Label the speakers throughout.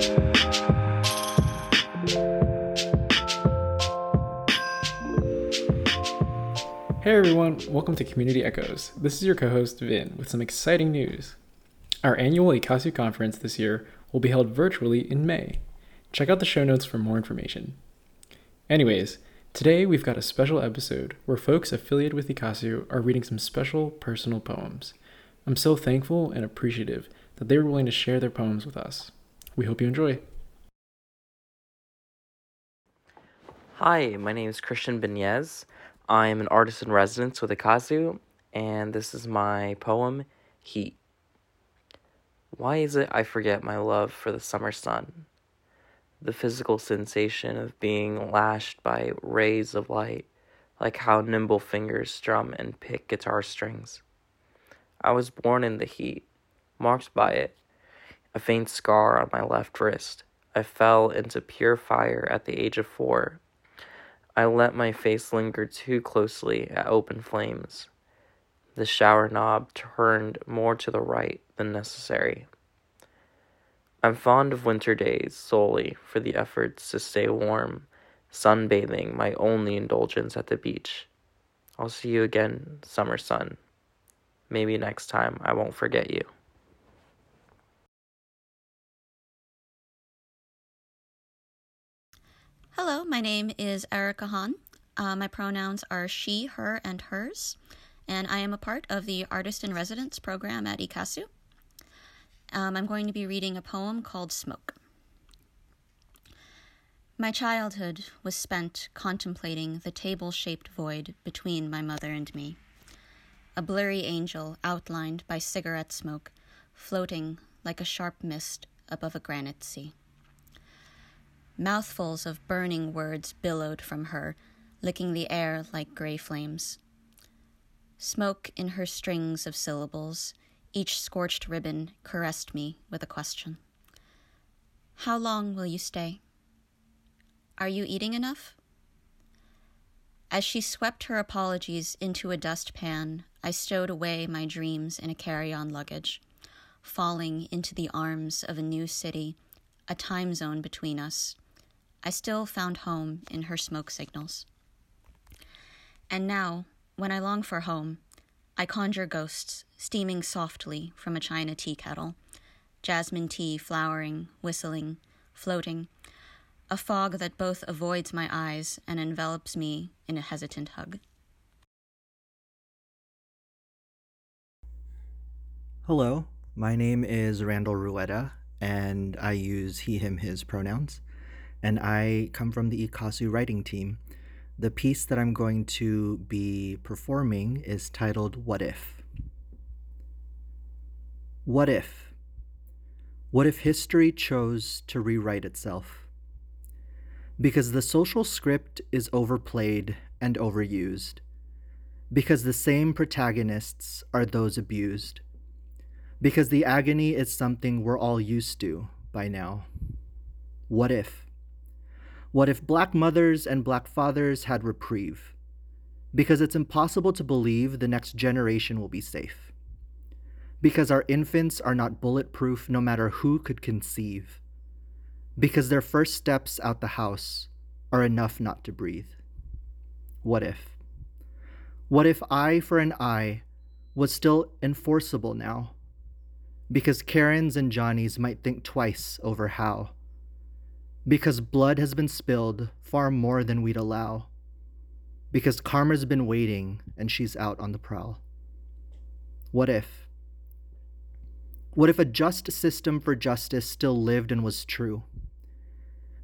Speaker 1: Hey everyone, welcome to Community Echoes. This is your co host Vin with some exciting news. Our annual ECAASU conference this year will be held virtually in May. Check out the show notes for more information. Anyways, today we've got a special episode where folks affiliated with ECAASU are reading some special personal poems. I'm so thankful and appreciative that they were willing to share their poems with us. We hope you enjoy.
Speaker 2: Hi, my name is Christian Banez. I'm an artist in residence with ECAASU, and this is my poem, Heat. Why is it I forget my love for the summer sun? The physical sensation of being lashed by rays of light, like how nimble fingers strum and pick guitar strings. I was born in the heat, marked by it, a faint scar on my left wrist. I fell into pure fire at the age of four I let my face linger too closely at open flames. The shower knob turned more to the right than necessary. I'm fond of winter days solely for the efforts to stay warm, sunbathing my only indulgence at the beach. I'll see you again, summer sun. Maybe next time I won't forget you.
Speaker 3: Hello, my name is Erica Hom. Uh, my pronouns are she, her, and hers, and I am a part of the Artist in Residence program at ECAASU. Um, I'm going to be reading a poem called Smoke. My childhood was spent contemplating the table shaped void between my mother and me. A blurry angel outlined by cigarette smoke, floating like a sharp mist above a granite sea. Mouthfuls of burning words billowed from her, licking the air like gray flames. Smoke in her strings of syllables, each scorched ribbon caressed me with a question How long will you stay? Are you eating enough? As she swept her apologies into a dustpan, I stowed away my dreams in a carry on luggage, falling into the arms of a new city, a time zone between us, I still found home in her smoke signals. And now, when I long for home, I conjure ghosts steaming softly from a china tea kettle, jasmine tea flowering, whistling, floating, a fog that both avoids my eyes and envelops me in a hesitant hug.
Speaker 4: Hello, my name is Randell Rueda, and I use he, him, his pronouns and I come from the ECAASU writing team. The piece that I'm going to be performing is titled What If? What if? What if history chose to rewrite itself? Because the social script is overplayed and overused. Because the same protagonists are those abused. Because the agony is something we're all used to by now. What if? What if black mothers and black fathers had reprieve? Because it's impossible to believe the next generation will be safe. Because our infants are not bulletproof no matter who could conceive. Because their first steps out the house are enough not to breathe. What if? What if eye for an eye was still enforceable now? Because Karens and Johnnies might think twice over how because blood has been spilled far more than we'd allow. Because karma's been waiting and she's out on the prowl. What if? What if a just system for justice still lived and was true?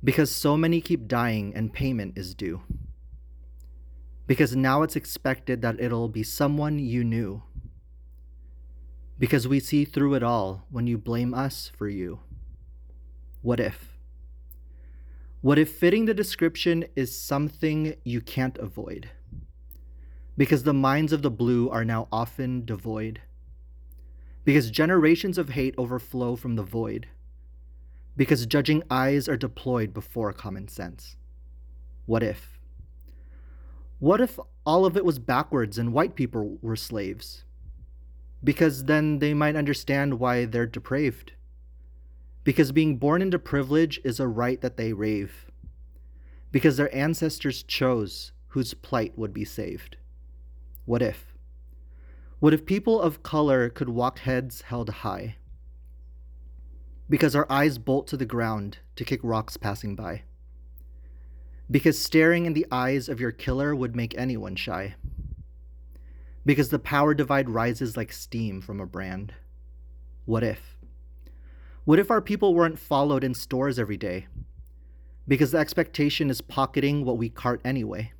Speaker 4: Because so many keep dying and payment is due. Because now it's expected that it'll be someone you knew. Because we see through it all when you blame us for you. What if? What if fitting the description is something you can't avoid? Because the minds of the blue are now often devoid. Because generations of hate overflow from the void. Because judging eyes are deployed before common sense. What if? What if all of it was backwards and white people were slaves? Because then they might understand why they're depraved Because being born into privilege is a right that they rave. Because their ancestors chose whose plight would be saved. What if? What if people of color could walk heads held high? Because our eyes bolt to the ground to kick rocks passing by. Because staring in the eyes of your killer would make anyone shy. Because the power divide rises like steam from a brand. What if? What if our people weren't followed in stores every day? Because the expectation is pocketing what we cart anyway.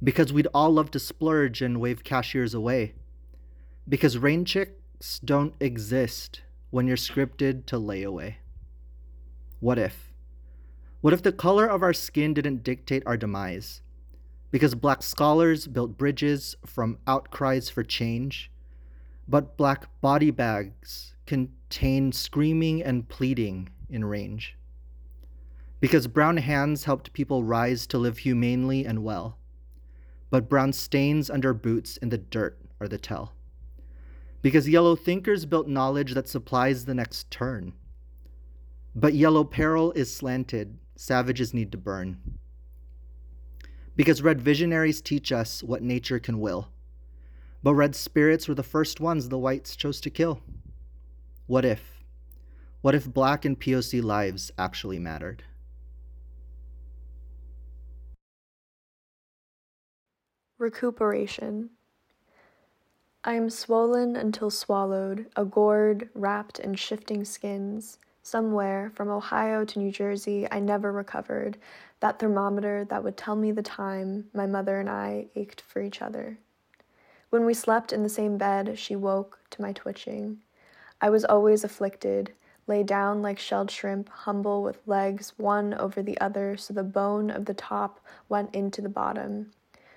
Speaker 4: Because we'd all love to splurge and wave cashiers away. Because rain checks don't exist when you're scripted to lay away. What if? What if the color of our skin didn't dictate our demise? Because black scholars built bridges from outcries for change, but black body bags screaming and pleading in range. Because brown hands helped people rise to live humanely and well, but brown stains under boots in the dirt are the tell. Because yellow thinkers built knowledge that supplies the next turn, but yellow peril is slanted savages need to burn. Because red visionaries teach us what nature can will, but red spirits were the first ones the whites chose to kill. What if? What if black and POC lives actually mattered?
Speaker 5: Recuperation. I am swollen until swallowed, a gourd wrapped in shifting skins. Somewhere, from Ohio to New Jersey, I never recovered. That thermometer that would tell me the time my mother and I ached for each other. When we slept in the same bed, she woke to my twitching. I was always afflicted, lay down like shelled shrimp, humble with legs one over the other so the bone of the top went into the bottom.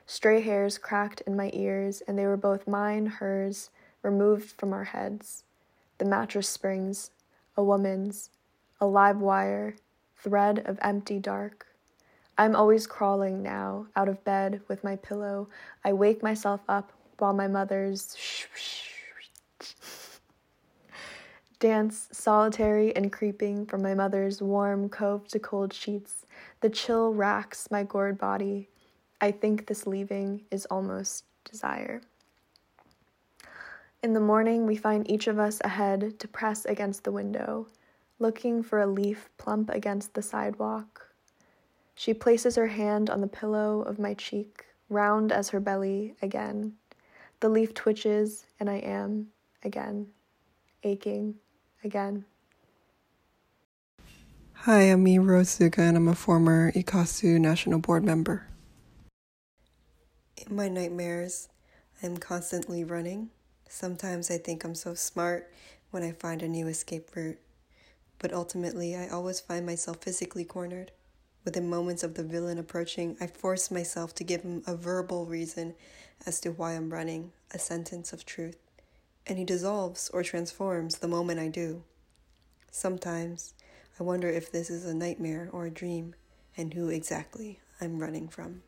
Speaker 5: Stray hairs cracked in my ears, and they were both mine, hers, removed from our heads. The mattress springs, a woman's, a live wire, thread of empty dark. I'm always crawling now, out of bed with my pillow. I wake myself up while my mother's dance solitary and creeping from my mother's warm cove to cold sheets. The chill racks my gored body. I think this leaving is almost desire. In the morning, we find each of us ahead to press against the window, looking for a leaf plump against the sidewalk. She places her hand on the pillow of my cheek, round as her belly again. The leaf twitches, and I am, again, aching again.
Speaker 6: Hi, I'm Miru Osuga, and I'm a former ECAASU National Board member. In my nightmares, I'm constantly running Sometimes I think I'm so smart when I find a new escape route, but ultimately I always find myself physically cornered. Within moments of the villain approaching, I force myself to give him a verbal reason as to why I'm running, a sentence of truth, and he dissolves or transforms the moment I do. Sometimes I wonder if this is a nightmare or a dream, and who exactly I'm running from.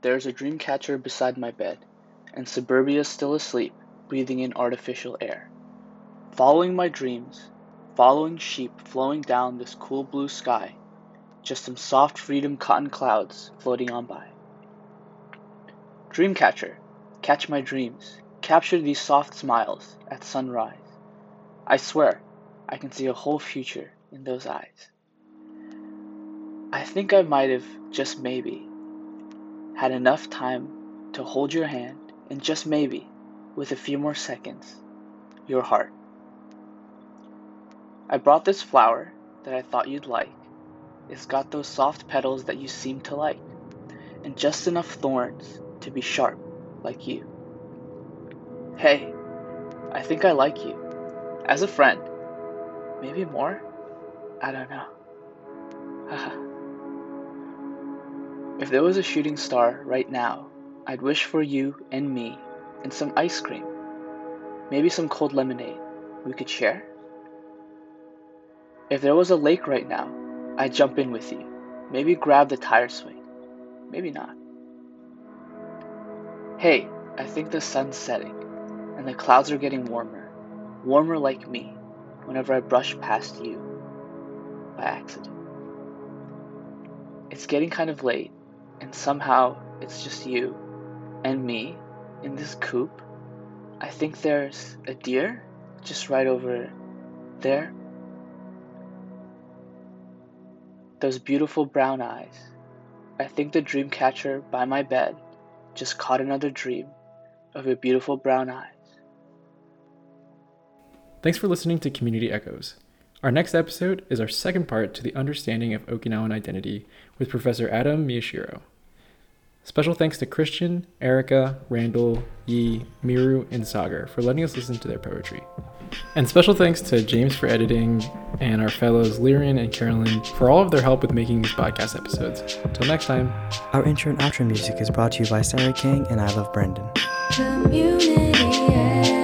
Speaker 7: There is a dream catcher beside my bed, and Suburbia still asleep, breathing in artificial air. Following my dreams, following sheep flowing down this cool blue sky, just some soft freedom cotton clouds floating on by. Dreamcatcher, catch my dreams, capture these soft smiles at sunrise. I swear, I can see a whole future in those eyes. I think I might have, just maybe, had enough time to hold your hand and just maybe, with a few more seconds, your heart. I brought this flower that I thought you'd like. It's got those soft petals that you seem to like, and just enough thorns to be sharp like you. Hey, I think I like you. As a friend. Maybe more? I don't know. If there was a shooting star right now, I'd wish for you and me and some ice cream. Maybe some cold lemonade we could share. If there was a lake right now, I'd jump in with you. Maybe grab the tire swing. Maybe not. Hey, I think the sun's setting and the clouds are getting warmer. warmer like me whenever I brush past you by accident. It's getting kind of late, and somehow it's just you and me in this coop. I think there's a deer just right over there. Those beautiful brown eyes. I think the dream catcher by my bed just caught another dream of your beautiful brown eyes.
Speaker 1: Thanks for listening to Community Echoes. Our next episode is our second part to the understanding of Okinawan identity with Professor Adam Miyashiro. Special thanks to Christian, Erica, Randell, Yi, Miru, and Sagar for letting us listen to their poetry. And special thanks to James for editing and our fellows Liren and Carolynne for all of their help with making these podcast episodes. Until next time.
Speaker 8: Our intro and outro music is brought to you by Sarah Kang and EyeLoveBrandon.
Speaker 9: Community.